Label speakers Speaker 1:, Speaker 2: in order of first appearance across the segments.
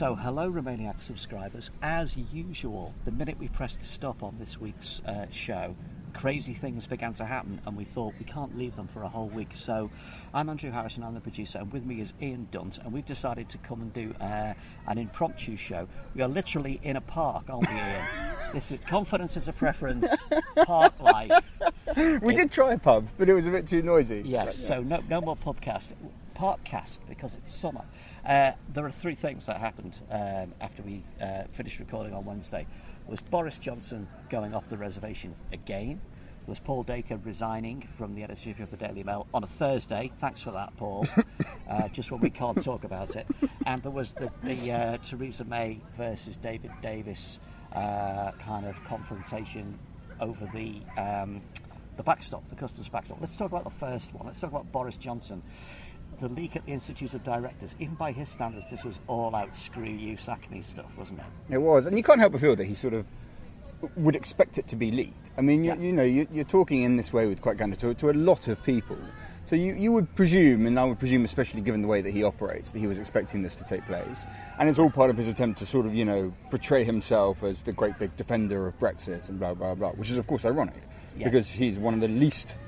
Speaker 1: So, hello, Remainiac subscribers. As usual, the minute we pressed stop on this week's uh, show, crazy things began to happen, and we thought we can't leave them for a whole week. So, I'm Andrew Harrison, I'm the producer, and with me is Ian Dunt, and we've decided to come and do uh, an impromptu show. We are literally in a park, aren't we, Ian? this is confidence is a preference, park life.
Speaker 2: We did try a pub, but it was a bit too noisy.
Speaker 1: Yes, so no, no more podcast. Parkcast because it's summer. Uh, there are three things that happened um, after we uh, finished recording on Wednesday. There was Boris Johnson going off the reservation again. There was Paul Dacre resigning from the editorship of the Daily Mail on a Thursday. Thanks for that, Paul. uh, just when we can't talk about it. And there was the, the uh, Theresa May versus David Davis uh, kind of confrontation over the um, the backstop, the customs backstop. Let's talk about the first one. Let's talk about Boris Johnson. The leak at the Institute of Directors, even by his standards, this was all out screw you, sack me stuff, wasn't it?
Speaker 2: It was, and you can't help but feel that he sort of would expect it to be leaked. I mean, you,
Speaker 1: Yeah.
Speaker 2: you know, you, you're talking in this way with quite candor to, to a lot of people. So you, you would presume, and I would presume, especially given the way that he operates, that he was expecting this to take place. And it's all part of his attempt to sort of, you know, portray himself as the great big defender of Brexit and blah, blah, blah, which is, of course, ironic
Speaker 1: Yes.
Speaker 2: because he's one of the least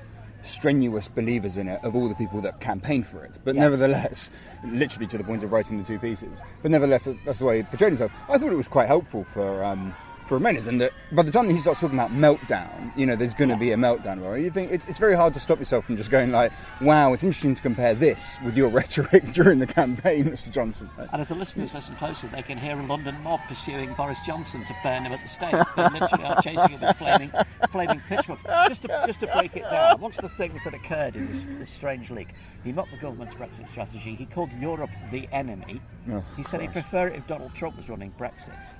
Speaker 2: strenuous believers in it of all the people that campaigned for it. But
Speaker 1: Yes.
Speaker 2: nevertheless, literally to the point of writing the two pieces. But nevertheless, that's the way he portrayed himself. I thought it was quite helpful for um, for Remainers, and that by the time that he starts talking about meltdown, you know, there's going to be a meltdown. You think it's, it's very hard to stop yourself from just going like, "Wow, it's interesting to compare this with your rhetoric during the campaign, Mr. Johnson."
Speaker 1: And if the listeners listen closely, they can hear a London mob pursuing Boris Johnson to burn him at the stake. They literally are chasing him with flaming, flaming pitchforks. Just to, just to break it down, amongst the things that occurred in this, this strange leak, he mocked the government's Brexit strategy. He called Europe the enemy.
Speaker 2: Oh,
Speaker 1: he said he'd prefer it if Donald Trump was running Brexit.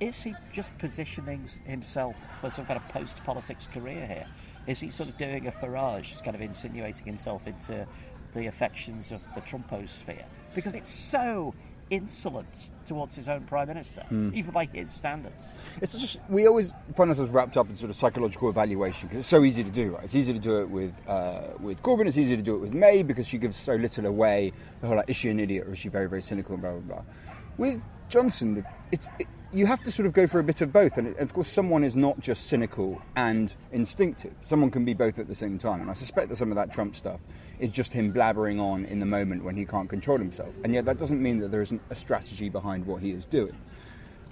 Speaker 1: Is he just positioning himself for some kind of post-politics career here? Is he sort of doing a Farage, just kind of insinuating himself into the affections of the Trumposphere? Because it's so insolent towards his own prime minister, even by his standards.
Speaker 2: It's just we always find ourselves wrapped up in sort of psychological evaluation because it's so easy to do. Right, it's easy to do it with uh, with Corbyn. It's easy to do it with May because she gives so little away. The whole like, is she an idiot or is she very very cynical and blah blah blah. With Johnson, the- it's it, you have to sort of go for a bit of both, and of course, someone is not just cynical and instinctive. Someone can be both at the same time, and I suspect that some of that Trump stuff is just him blabbering on in the moment when he can't control himself. And yet, that doesn't mean that there isn't a strategy behind what he is doing.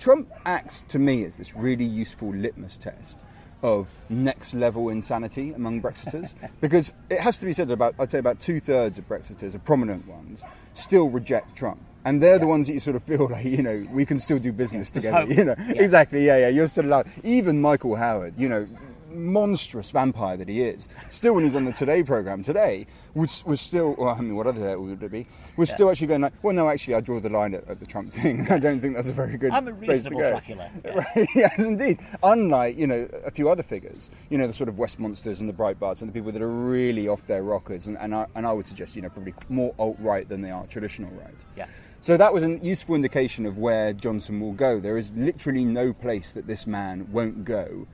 Speaker 2: Trump acts to me as this really useful litmus test of next level insanity among Brexiters because it has to be said that about I'd say about two thirds of Brexiters, the prominent ones, still reject Trump. And they're the ones that you sort of feel like, you know, we can still do business
Speaker 1: there's
Speaker 2: together. You know,
Speaker 1: Yeah.
Speaker 2: exactly, yeah, yeah. You're still allowed. Even Michael Howard, you know, monstrous vampire that he is, still when he's on the Today program today, was was still. Well, I mean, what other day would it be? Was still actually going like, well, no, actually, I draw the line at, at the Trump thing. I don't think that's a very good.
Speaker 1: I'm a
Speaker 2: place to
Speaker 1: reasonable
Speaker 2: go.
Speaker 1: Dracula, yes.
Speaker 2: Right, yes, indeed. Unlike you know a few other figures, you know the sort of Westmonsters and the Breitbarts and the people that are really off their rockers, and, and I and I would suggest you know probably more alt right than they are traditional right.
Speaker 1: Yeah.
Speaker 2: So that was a useful indication of where Johnson will go. There is literally no place that this man won't go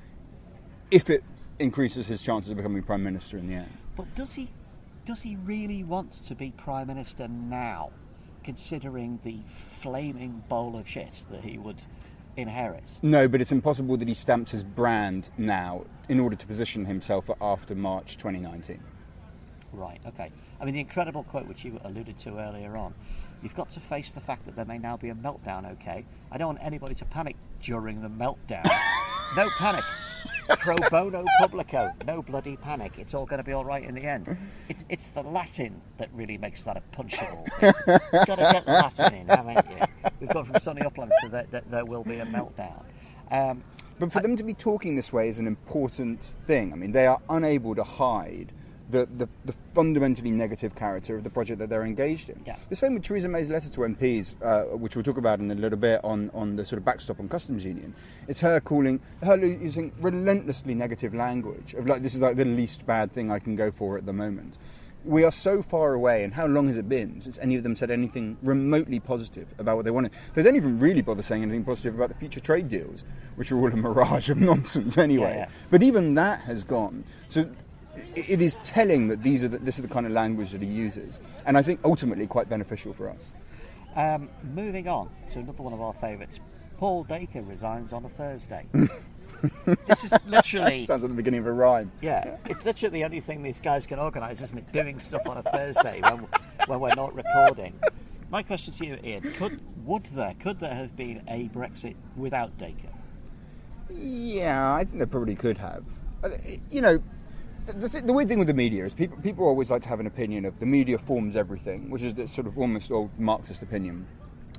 Speaker 2: if it increases his chances of becoming prime minister in the end.
Speaker 1: But does he does he really want to be prime minister now, considering the flaming bowl of shit that he would inherit?
Speaker 2: No, but it's impossible that he stamps his brand now in order to position himself for after March 2019.
Speaker 1: Right. Okay. I mean, the incredible quote which you alluded to earlier on. You've got to face the fact that there may now be a meltdown. Okay. I don't want anybody to panic during the meltdown. no panic. Pro bono publico. No bloody panic. It's all going to be all right in the end. It's it's the Latin that really makes that a punchable. You've got to get the Latin in, haven't you? We've gone from sunny uplands to that that there will be a meltdown. Um,
Speaker 2: But for them to be talking this way is an important thing. I mean, they are unable to hide the, the, the fundamentally negative character of the project that they're engaged in.
Speaker 1: Yeah.
Speaker 2: The same with Theresa May's letter to MPs, uh, which we'll talk about in a little bit on, on the sort of backstop on customs union. It's her calling, her using relentlessly negative language of like, this is like the least bad thing I can go for at the moment. We are so far away, and how long has it been since any of them said anything remotely positive about what they wanted? They don't even really bother saying anything positive about the future trade deals, which are all a mirage of nonsense anyway.
Speaker 1: Yeah, yeah.
Speaker 2: But even that has gone. So it is telling that these are the, this is the kind of language that he uses, and I think ultimately quite beneficial for us.
Speaker 1: Um, moving on to another one of our favourites. Paul Dacre resigns on a Thursday. this is literally
Speaker 2: Sounds like the beginning of a rhyme.
Speaker 1: yeah, it's literally the only thing these guys can organise, isn't it? Doing stuff on a Thursday when, when we're not recording. My question to you, Ian: Could would there could there have been a Brexit without Dacre?
Speaker 2: Yeah, I think there probably could have. Uh, You know, the, th- the weird thing with the media is people, people always like to have an opinion of the media forms everything, which is this sort of almost old Marxist opinion.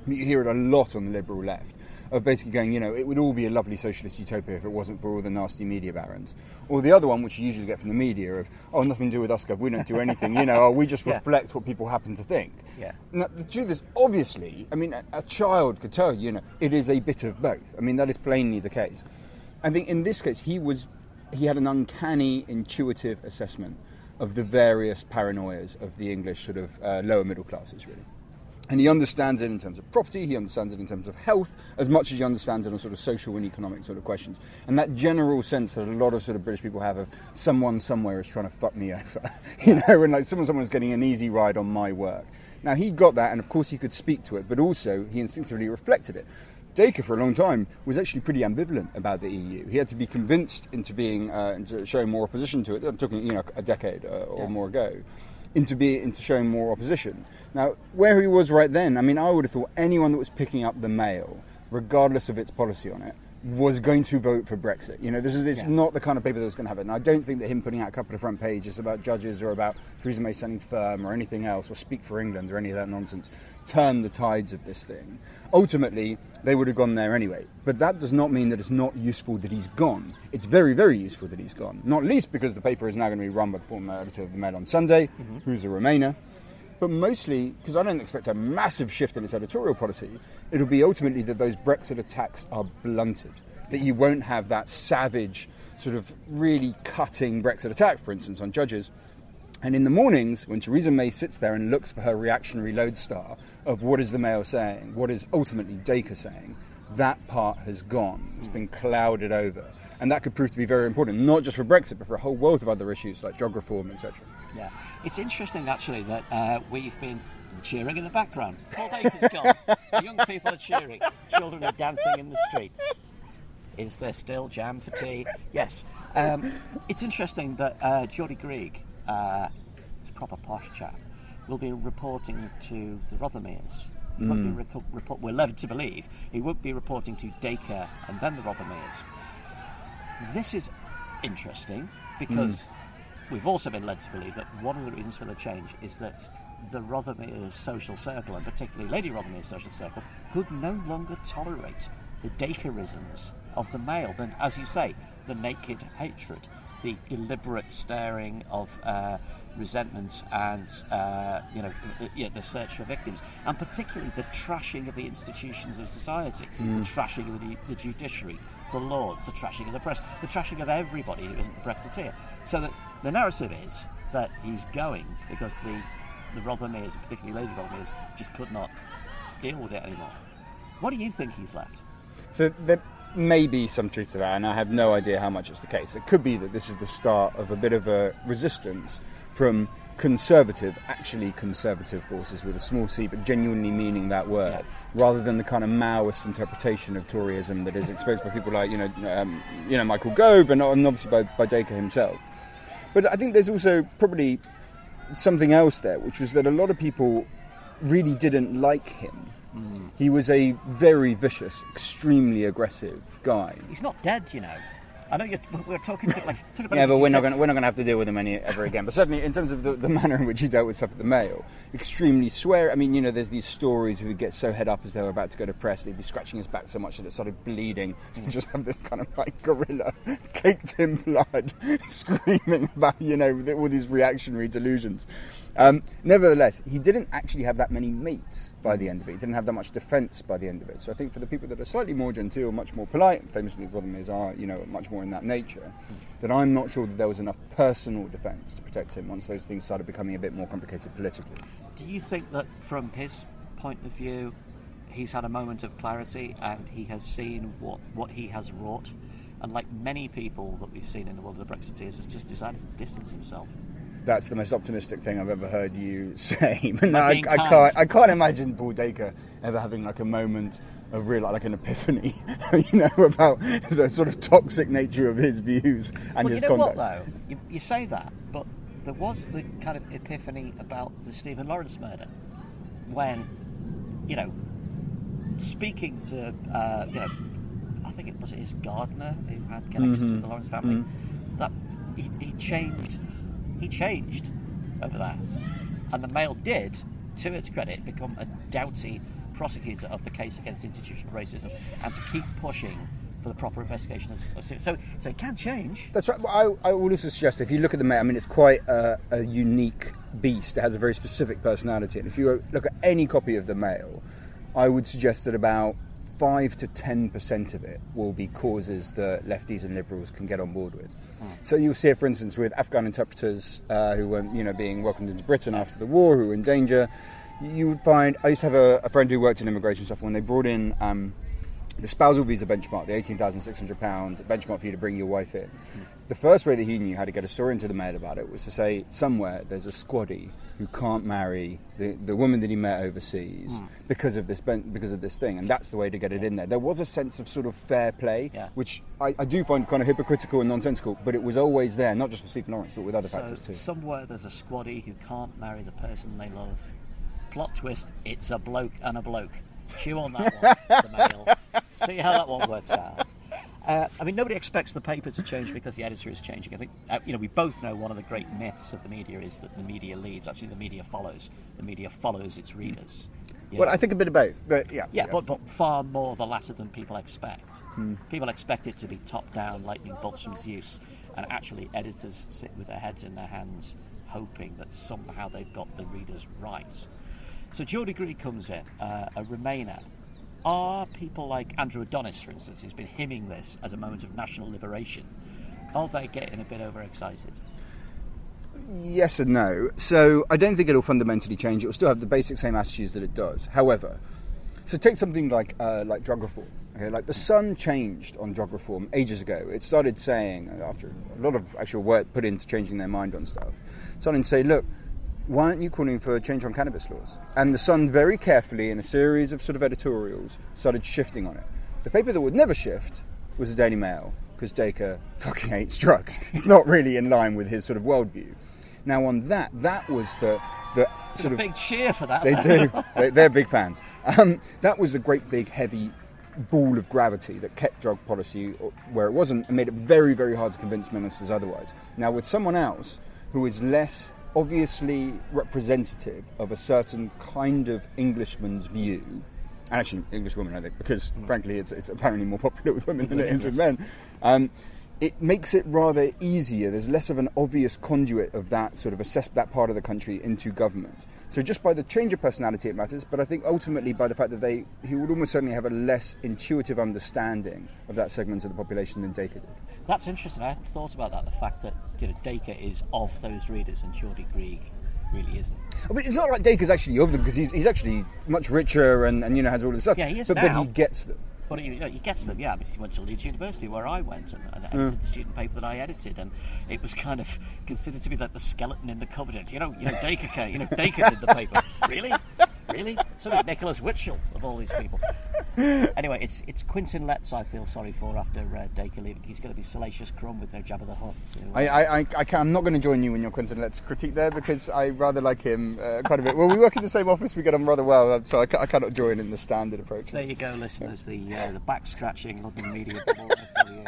Speaker 2: You hear it a lot on the liberal left of basically going, you know, it would all be a lovely socialist utopia if it wasn't for all the nasty media barons. Or the other one, which you usually get from the media, of, oh, nothing to do with us, Gov, we don't do anything, you know, oh, we just
Speaker 1: Yeah.
Speaker 2: reflect what people happen to think.
Speaker 1: Yeah.
Speaker 2: Now, the truth is, obviously, I mean, a, a child could tell you, you know, it is a bit of both. I mean, that is plainly the case. I think in this case, he was, he had an uncanny, intuitive assessment of the various paranoias of the English sort of uh, lower middle classes, really. And he understands it in terms of property, he understands it in terms of health, as much as he understands it on sort of social and economic sort of questions. And that general sense that a lot of sort of British people have of someone somewhere is trying to fuck me over, you know, and like someone someone's getting an easy ride on my work. Now he got that, and of course he could speak to it, but also he instinctively reflected it. Dacre, for a long time, was actually pretty ambivalent about the EU. He had to be convinced into being, uh, into showing more opposition to it. I'm talking, you know, a decade uh, or
Speaker 1: Yeah.
Speaker 2: more ago into be into showing more opposition. Now, where he was right then, I mean, I would have thought anyone that was picking up the Mail, regardless of its policy on it, was going to vote for Brexit. You know, this is it's
Speaker 1: Yeah.
Speaker 2: not the kind of paper that was going to happen. And I don't think that him putting out a couple of front pages about judges or about Theresa May standing firm or anything else or speak for England or any of that nonsense turned the tides of this thing. Ultimately, they would have gone there anyway. But that does not mean that it's not useful that he's gone. It's very, very useful that he's gone. Not least because the paper is now going to be run by the former editor of the Mail on Sunday, mm-hmm. who's a Remainer but mostly because I don't expect a massive shift in its editorial policy. It'll be ultimately that those Brexit attacks are blunted, that you won't have that savage, sort of really cutting Brexit attack, for instance, on judges. And in the mornings, when Theresa May sits there and looks for her reactionary lodestar of what is the Mail saying, what is ultimately Dacre saying, that part has gone. It's been clouded over. And that could prove to be very important, not just for Brexit, but for a whole wealth of other issues like drug reform, etc.
Speaker 1: Yeah, it's interesting actually that uh, we've been cheering in the background. Paul Dacre's gone. The young people are cheering. Children are dancing in the streets. Is there still jam for tea? Yes. Um, it's interesting that uh, Geordie Greig, uh, proper posh chap, will be reporting to the Rothermeres. He won't be reco- report, we're led to believe he won't be reporting to Dacre and then the Rothermeres. This is interesting because we've also been led to believe that one of the reasons for the change is that the Rothermere social circle, and particularly Lady Rothermere's social circle, could no longer tolerate the Dacreisms of the Mail. Then, as you say, the naked hatred, the deliberate staring of uh, resentment, and uh, you know, yeah, the search for victims, and particularly the trashing of the institutions of society, the trashing of the, the judiciary, the lords, the trashing of the press, the trashing of everybody who isn't Brexiteer. So that the narrative is that he's going because the the Rothermeres, particularly Lady Rothermeres, just could not deal with it anymore. What do you think he's left?
Speaker 2: So there may be some truth to that, and I have no idea how much it's the case. It could be that this is the start of a bit of a resistance from conservative, actually conservative forces with a small c, but genuinely meaning that word, rather than the kind of Maoist interpretation of Toryism that is exposed by people like you know, um, you know Michael Gove and, and obviously by, by Dacre himself. But I think there's also probably something else there, which was that a lot of people really didn't like him. He was a very vicious, extremely aggressive guy.
Speaker 1: He's not dead, you know. I know you're, we're talking to, like talking about
Speaker 2: Yeah, but we're not going we're not going to have to deal with him any ever again. But certainly, in terms of the, the manner in which he dealt with stuff at the Mail, extremely swear. I mean, you know, there's these stories who would get so head up as they were about to go to press, they'd be scratching his back so much that it started bleeding. So you just have this kind of like gorilla caked in blood, screaming about you know all these reactionary delusions. Um, nevertheless, he didn't actually have that many mates by the end of it. He didn't have that much defence by the end of it. So I think for the people that are slightly more genteel, much more polite, famously Rothermere's are, you know, much more in that nature, that I'm not sure that there was enough personal defence to protect him once those things started becoming a bit more complicated politically.
Speaker 1: Do you think that from his point of view, he's had a moment of clarity and he has seen what, what he has wrought? And like many people that we've seen in the world of the Brexiteers, has just decided to distance himself.
Speaker 2: That's the most optimistic thing I've ever heard you say. And
Speaker 1: By
Speaker 2: I, I can't, I can't imagine Paul Dacre ever having like a moment of real, like an epiphany, you know, about the sort of toxic nature of his views and
Speaker 1: well,
Speaker 2: his
Speaker 1: you know
Speaker 2: conduct.
Speaker 1: what though? You, you say that, but there was the kind of epiphany about the Stephen Lawrence murder when, you know, speaking to, uh, you know, I think it was his gardener who had connections with the Lawrence family, that he, he changed, he changed over that, and the Mail did, to its credit, become a doughty prosecutor of the case against institutional racism, and to keep pushing for the proper investigation of. so, so it can change.
Speaker 2: That's right. Well, I, I would also suggest if you look at the Mail, I mean, it's quite a, a unique beast. It has a very specific personality. And if you look at any copy of the Mail, I would suggest that about five to ten percent of it will be causes that lefties and liberals can get on board with. So you'll see it, for instance, with Afghan interpreters uh, who were, you know, being welcomed into Britain after the war, who were in danger. You would find. I used to have a, a friend who worked in immigration stuff when they brought in. Um, the spousal visa benchmark, the £18,600 benchmark for you to bring your wife in. The first way that he knew how to get a story into the Mail about it was to say, somewhere there's a squaddy who can't marry the, the woman that he met overseas hmm. because of this because of this thing, and that's the way to get it in there. There was a sense of sort of fair play,
Speaker 1: Yeah.
Speaker 2: which I, I do find kind of hypocritical and nonsensical, but it was always there, not just with Stephen Lawrence, but with other factors too.
Speaker 1: somewhere there's a squaddy who can't marry the person they love. Plot twist: it's a bloke and a bloke. Chew on that one, the Mail. See how that one works out. Uh, I mean, nobody expects the paper to change because the editor is changing. I think uh, you know we both know one of the great myths of the media is that the media leads. Actually, the media follows. The media follows its readers. You
Speaker 2: Well,
Speaker 1: know?
Speaker 2: I think a bit of both, but yeah.
Speaker 1: Yeah, but, but far more the latter than people expect.
Speaker 2: Hmm.
Speaker 1: People expect it to be top down, lightning bolts from Zeus, and actually editors sit with their heads in their hands, hoping that somehow they've got the readers right. So Geordie Gree comes in, uh, a Remainer. Are people like Andrew Adonis, for instance, who's been hymning this as a moment of national liberation, are they getting a bit overexcited?
Speaker 2: Yes and no. So I don't think it'll fundamentally change. It will still have the basic same attitudes that it does. However, so take something like uh, like drug reform. Okay, like the Sun changed on drug reform ages ago. It started saying after a lot of actual work put into changing their mind on stuff, starting to say, look. Why aren't you calling for a change on cannabis laws? And the Sun very carefully, in a series of sort of editorials, started shifting on it. The paper that would never shift was the Daily Mail, because Dacre fucking hates drugs. It's not really in line with his sort of worldview. Now, on that, that was the the
Speaker 1: There's
Speaker 2: sort
Speaker 1: a
Speaker 2: of
Speaker 1: big cheer for that.
Speaker 2: they do. they, they're big fans. Um, that was the great big heavy ball of gravity that kept drug policy where it wasn't and made it very very hard to convince ministers otherwise. Now, with someone else who is less obviously representative of a certain kind of Englishman's view. And actually, English women, I think, because frankly, it's, it's apparently more popular with women than it is with men. Um, it makes it rather easier. There's less of an obvious conduit of that sort of assess that part of the country into government. So just by the change of personality, it matters. But I think ultimately by the fact that they he would almost certainly have a less intuitive understanding of that segment of the population than Dacre did.
Speaker 1: That's interesting. I hadn't thought about that. The fact that you know Dacre is of those readers and Geordie Greig really isn't.
Speaker 2: I mean, it's not like Dacre's actually of them because he's, he's actually much richer and, and you know has all this stuff.
Speaker 1: Yeah, he is
Speaker 2: but,
Speaker 1: now.
Speaker 2: but he gets them.
Speaker 1: But he, he gets them, yeah. I mean, he went to Leeds University, where I went, and, and edited hmm. the student paper that I edited, and it was kind of considered to be like the skeleton in the cupboard. You know, you know, Dacre, you know, Dacre did the paper. really, really? So did Nicholas Witchell of all these people. Anyway, it's it's Quentin Letts I feel sorry for after uh, Dacre leaving. He's going to be Salacious Crumb with no Jabba the Hutt. So, uh,
Speaker 2: I, I, I, I I'm not going to join you in your Quentin Letts critique there because I rather like him uh, quite a bit. Well, we work in the same office, we get on rather well, so I, I cannot join in the standard approach.
Speaker 1: There you go, listeners. The uh, the back scratching London media for you.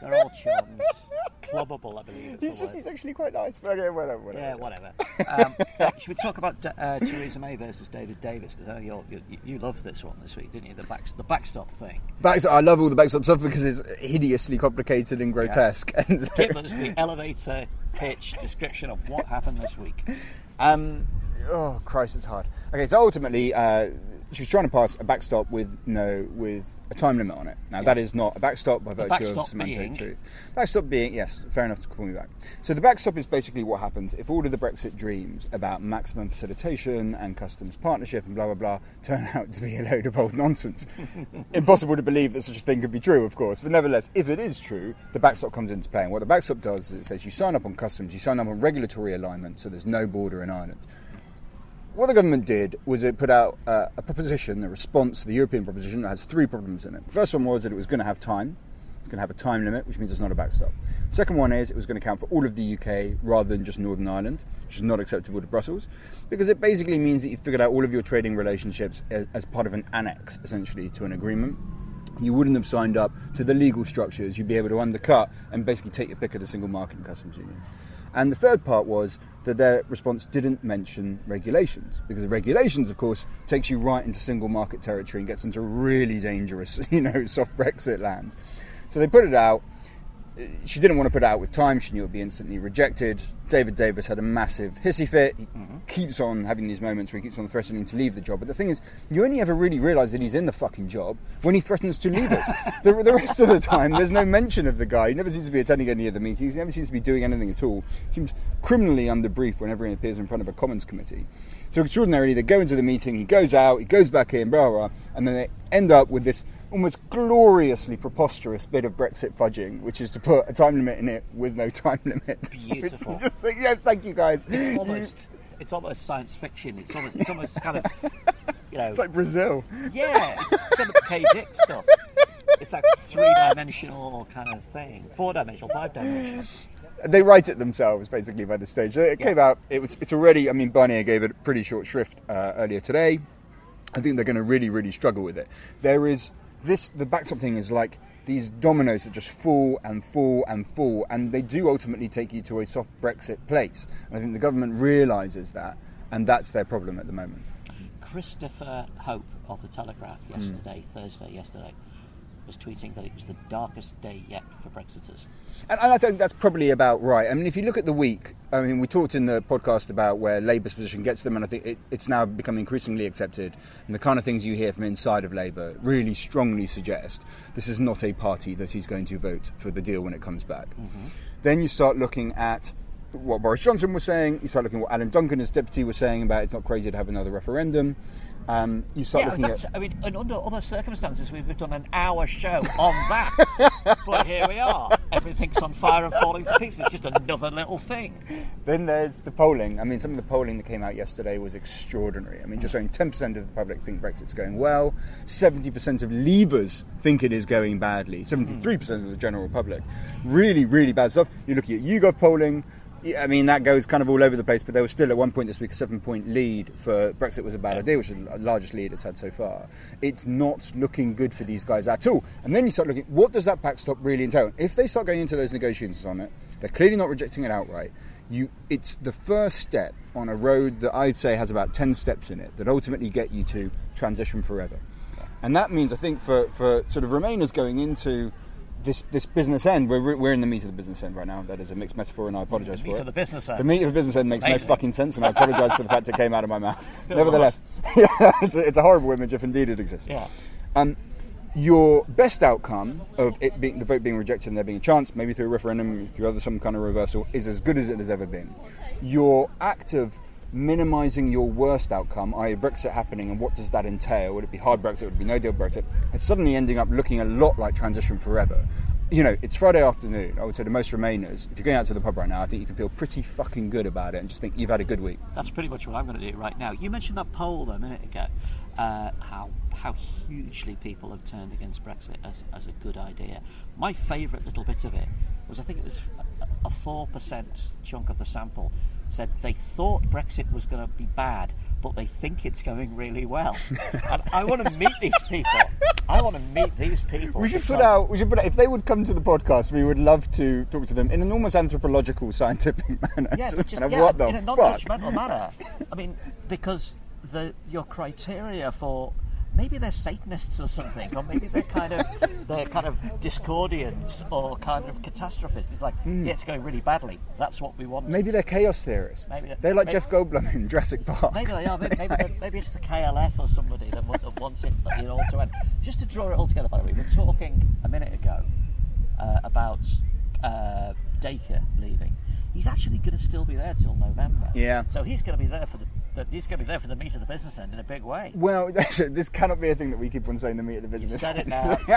Speaker 1: They're all chums. Clubbable, I believe.
Speaker 2: He's just,
Speaker 1: word.
Speaker 2: he's actually quite nice, but okay, whatever, whatever.
Speaker 1: Yeah, whatever. Um, uh, should we talk about uh, Theresa May versus David Davis? Because you you you loved this one this week, didn't you? The back the backstop thing.
Speaker 2: Backstop, I love all the backstop stuff because it's hideously complicated and grotesque. And so-
Speaker 1: Give us the elevator pitch description of what happened this week.
Speaker 2: Um, oh Christ, it's hard. Okay, so ultimately, uh, she was trying to pass a backstop with no with a time limit on it. Now that is not a backstop by virtue
Speaker 1: backstop
Speaker 2: of semantic
Speaker 1: being-
Speaker 2: truth. Backstop being yes, fair enough to call me back. So the backstop is basically what happens if all of the Brexit dreams about maximum facilitation and customs partnership and blah blah blah turn out to be a load of old nonsense. Impossible to believe that such a thing could be true, of course, but nevertheless, if it is true, the backstop comes into play. And what the backstop does is it says you sign up on customs, you sign up on regulatory alignment, so there's no border in Ireland what the government did was it put out uh, a proposition, a response to the European proposition that has three problems in it. The first one was that it was going to have time. It's going to have a time limit, which means it's not a backstop. Second one is it was going to count for all of the UK rather than just Northern Ireland, which is not acceptable to Brussels, because it basically means that you've figured out all of your trading relationships as, as part of an annex, essentially, to an agreement. You wouldn't have signed up to the legal structures. You'd be able to undercut and basically take your pick of the single market and customs union. And the third part was that their response didn't mention regulations because regulations, of course, takes you right into single market territory and gets into really dangerous, you know, soft Brexit land. So they put it out. She didn't want to put it out with time. She knew it would be instantly rejected. David Davis had a massive hissy fit. He mm-hmm. keeps on having these moments where he keeps on threatening to leave the job. But the thing is, you only ever really realise that he's in the fucking job when he threatens to leave it. the, the rest of the time, there's no mention of the guy. He never seems to be attending any of the meetings. He never seems to be doing anything at all. Seems criminally under brief whenever he appears in front of a Commons committee. So extraordinarily, they go into the meeting, he goes out, he goes back in, blah, blah, blah, and then they end up with this almost gloriously preposterous bit of Brexit fudging, which is to put a time limit in it with no time limit.
Speaker 1: Beautiful.
Speaker 2: Yeah, thank you guys.
Speaker 1: It's almost it's almost science fiction. It's almost it's almost kind of you know
Speaker 2: It's like Brazil.
Speaker 1: yeah, it's kind of K Dick stuff. It's like three dimensional kind of thing, four dimensional, five dimensional.
Speaker 2: They write it themselves, basically, by the stage. It came out. It was. It's already. I mean, Barnier gave it pretty short shrift uh, earlier today. I think they're going to really, really struggle with it. There is this. The backstop thing is like these dominoes that just fall and fall and fall, and they do ultimately take you to a soft Brexit place. And I think the government realizes that, and that's their problem at the moment.
Speaker 1: Christopher Hope of the Telegraph yesterday, Thursday yesterday, was tweeting that it was the darkest day yet for Brexiters.
Speaker 2: And, and I think that's probably about right. I mean, if you look at the week, I mean, we talked in the podcast about where Labour's position gets them, and I think it, it's now become increasingly accepted. And the kind of things you hear from inside of Labour really strongly suggest this is not a party that he's going to vote for the deal when it comes back. Mm-hmm. Then you start looking at what Boris Johnson was saying, you start looking at what Alan Duncan, as deputy, was saying about it's not crazy to have another referendum. Um, you start
Speaker 1: Yeah,
Speaker 2: looking
Speaker 1: that's,
Speaker 2: at.
Speaker 1: I mean, and under other circumstances, we've done an hour show on that. but here we are. Everything's on fire and falling to pieces. It's just another little thing.
Speaker 2: Then there's the polling. I mean, some of the polling that came out yesterday was extraordinary. I mean, just only 10% of the public think Brexit's going well. 70% of leavers think it is going badly. 73% of the general public. Really, really bad stuff. You're looking at YouGov polling. Yeah, I mean, that goes kind of all over the place, but there was still at one point this week a seven point lead for Brexit was a bad idea, which is the largest lead it's had so far. It's not looking good for these guys at all. And then you start looking, what does that backstop really entail? If they start going into those negotiations on it, they're clearly not rejecting it outright. You, it's the first step on a road that I'd say has about 10 steps in it that ultimately get you to transition forever. And that means, I think, for, for sort of Remainers going into this, this business end, we're, we're in the meat of the business end right now. That is a mixed metaphor, and I apologise for
Speaker 1: Meat
Speaker 2: it.
Speaker 1: of the business end.
Speaker 2: The meat of the business end makes
Speaker 1: Amazing.
Speaker 2: no fucking sense, and I apologise for the fact it came out of my mouth. Nevertheless, it's, a, it's a horrible image if indeed it exists.
Speaker 1: Yeah.
Speaker 2: Um, your best outcome of it being the vote being rejected and there being a chance, maybe through a referendum, through other some kind of reversal, is as good as it has ever been. Your act of minimising your worst outcome, i.e., Brexit happening, and what does that entail? Would it be hard Brexit? Would it be no deal Brexit? It's suddenly ending up looking a lot like transition forever. You know, it's Friday afternoon. I would say to most Remainers, if you're going out to the pub right now, I think you can feel pretty fucking good about it and just think you've had a good week.
Speaker 1: That's pretty much what I'm going to do right now. You mentioned that poll a minute ago, uh, how how hugely people have turned against Brexit as, as a good idea. My favourite little bit of it was I think it was a four percent chunk of the sample said they thought Brexit was going to be bad, but they think it's going really well. and I want to meet these people. I want to meet these people.
Speaker 2: We should put out. We should put out. If they would come to the podcast, we would love to talk to them in an almost anthropological, scientific manner.
Speaker 1: Yeah,
Speaker 2: Just
Speaker 1: but just, yeah,
Speaker 2: what the
Speaker 1: in a
Speaker 2: fuck?
Speaker 1: non-judgmental manner. I mean, because the your criteria for maybe they're Satanists or something, or maybe they're kind of they're kind of Discordians or kind of catastrophists. It's like yeah, it's going really badly. That's what we want.
Speaker 2: Maybe they're chaos theorists.
Speaker 1: Maybe they're-
Speaker 2: they're like
Speaker 1: maybe-
Speaker 2: Jeff Goldblum in Jurassic Park.
Speaker 1: Maybe they are. Maybe, maybe, maybe it's the KLF or somebody that, that wants it you know, all to end. Just to draw it all together, by the way, we were talking a minute ago uh, about uh, Dacre leaving. He's actually going to still be there till November.
Speaker 2: Yeah.
Speaker 1: So he's going to be there for the, the he's going to be there for the meat of the business end in a big way.
Speaker 2: Well, this cannot be a thing that we keep on saying the meat of the business.
Speaker 1: Said it now. you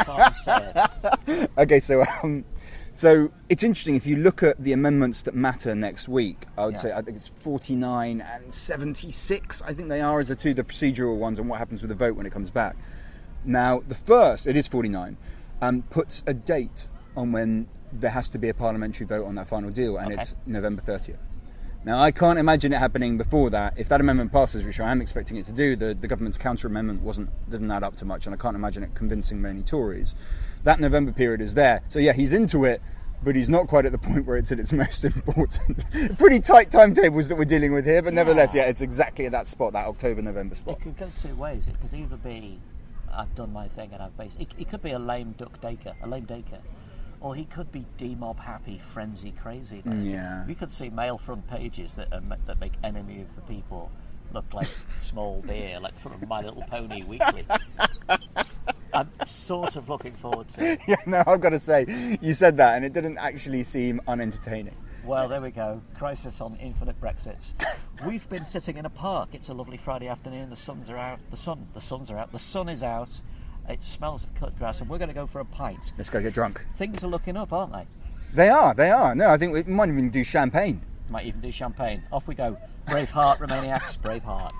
Speaker 1: it.
Speaker 2: okay, so um, so it's interesting if you look at the amendments that matter next week. I would
Speaker 1: Yeah.
Speaker 2: say I think it's 49 and 76. I think they are as the two the procedural ones and what happens with the vote when it comes back. Now, the first, it is 49, um, puts a date on when there has to be a parliamentary vote on that final deal, and
Speaker 1: Okay.
Speaker 2: it's November 30th. Now, I can't imagine it happening before that. If that amendment passes, which I am expecting it to do, the, the government's counter amendment wasn't didn't add up to much, and I can't imagine it convincing many Tories. That November period is there, so yeah, he's into it, but he's not quite at the point where it's at its most important. Pretty tight timetables that we're dealing with here, but nevertheless,
Speaker 1: Yeah.
Speaker 2: yeah, it's exactly at that spot, that October November spot.
Speaker 1: It could go two ways. It could either be, I've done my thing and I've based. It, it could be a lame duck Dacre, a lame Dacre, or he could be demob happy, frenzy crazy. Dacre.
Speaker 2: Yeah.
Speaker 1: We could see Mail front pages that are, that make enemy of the people look like small beer, like from My Little Pony Weekly. I'm sort of looking forward to. it.
Speaker 2: yeah, no, I've got to say, you said that, and it didn't actually seem unentertaining.
Speaker 1: Well, there we go. Crisis on infinite Brexits. We've been sitting in a park. It's a lovely Friday afternoon. The suns are out. The sun. The suns are out. The sun is out. It smells of cut grass, and we're going to go for a pint.
Speaker 2: Let's go get drunk.
Speaker 1: Things are looking up, aren't they?
Speaker 2: They are, they are. No, I think we might even do champagne.
Speaker 1: Might even do champagne. Off we go. Braveheart, Remainiacs, Braveheart.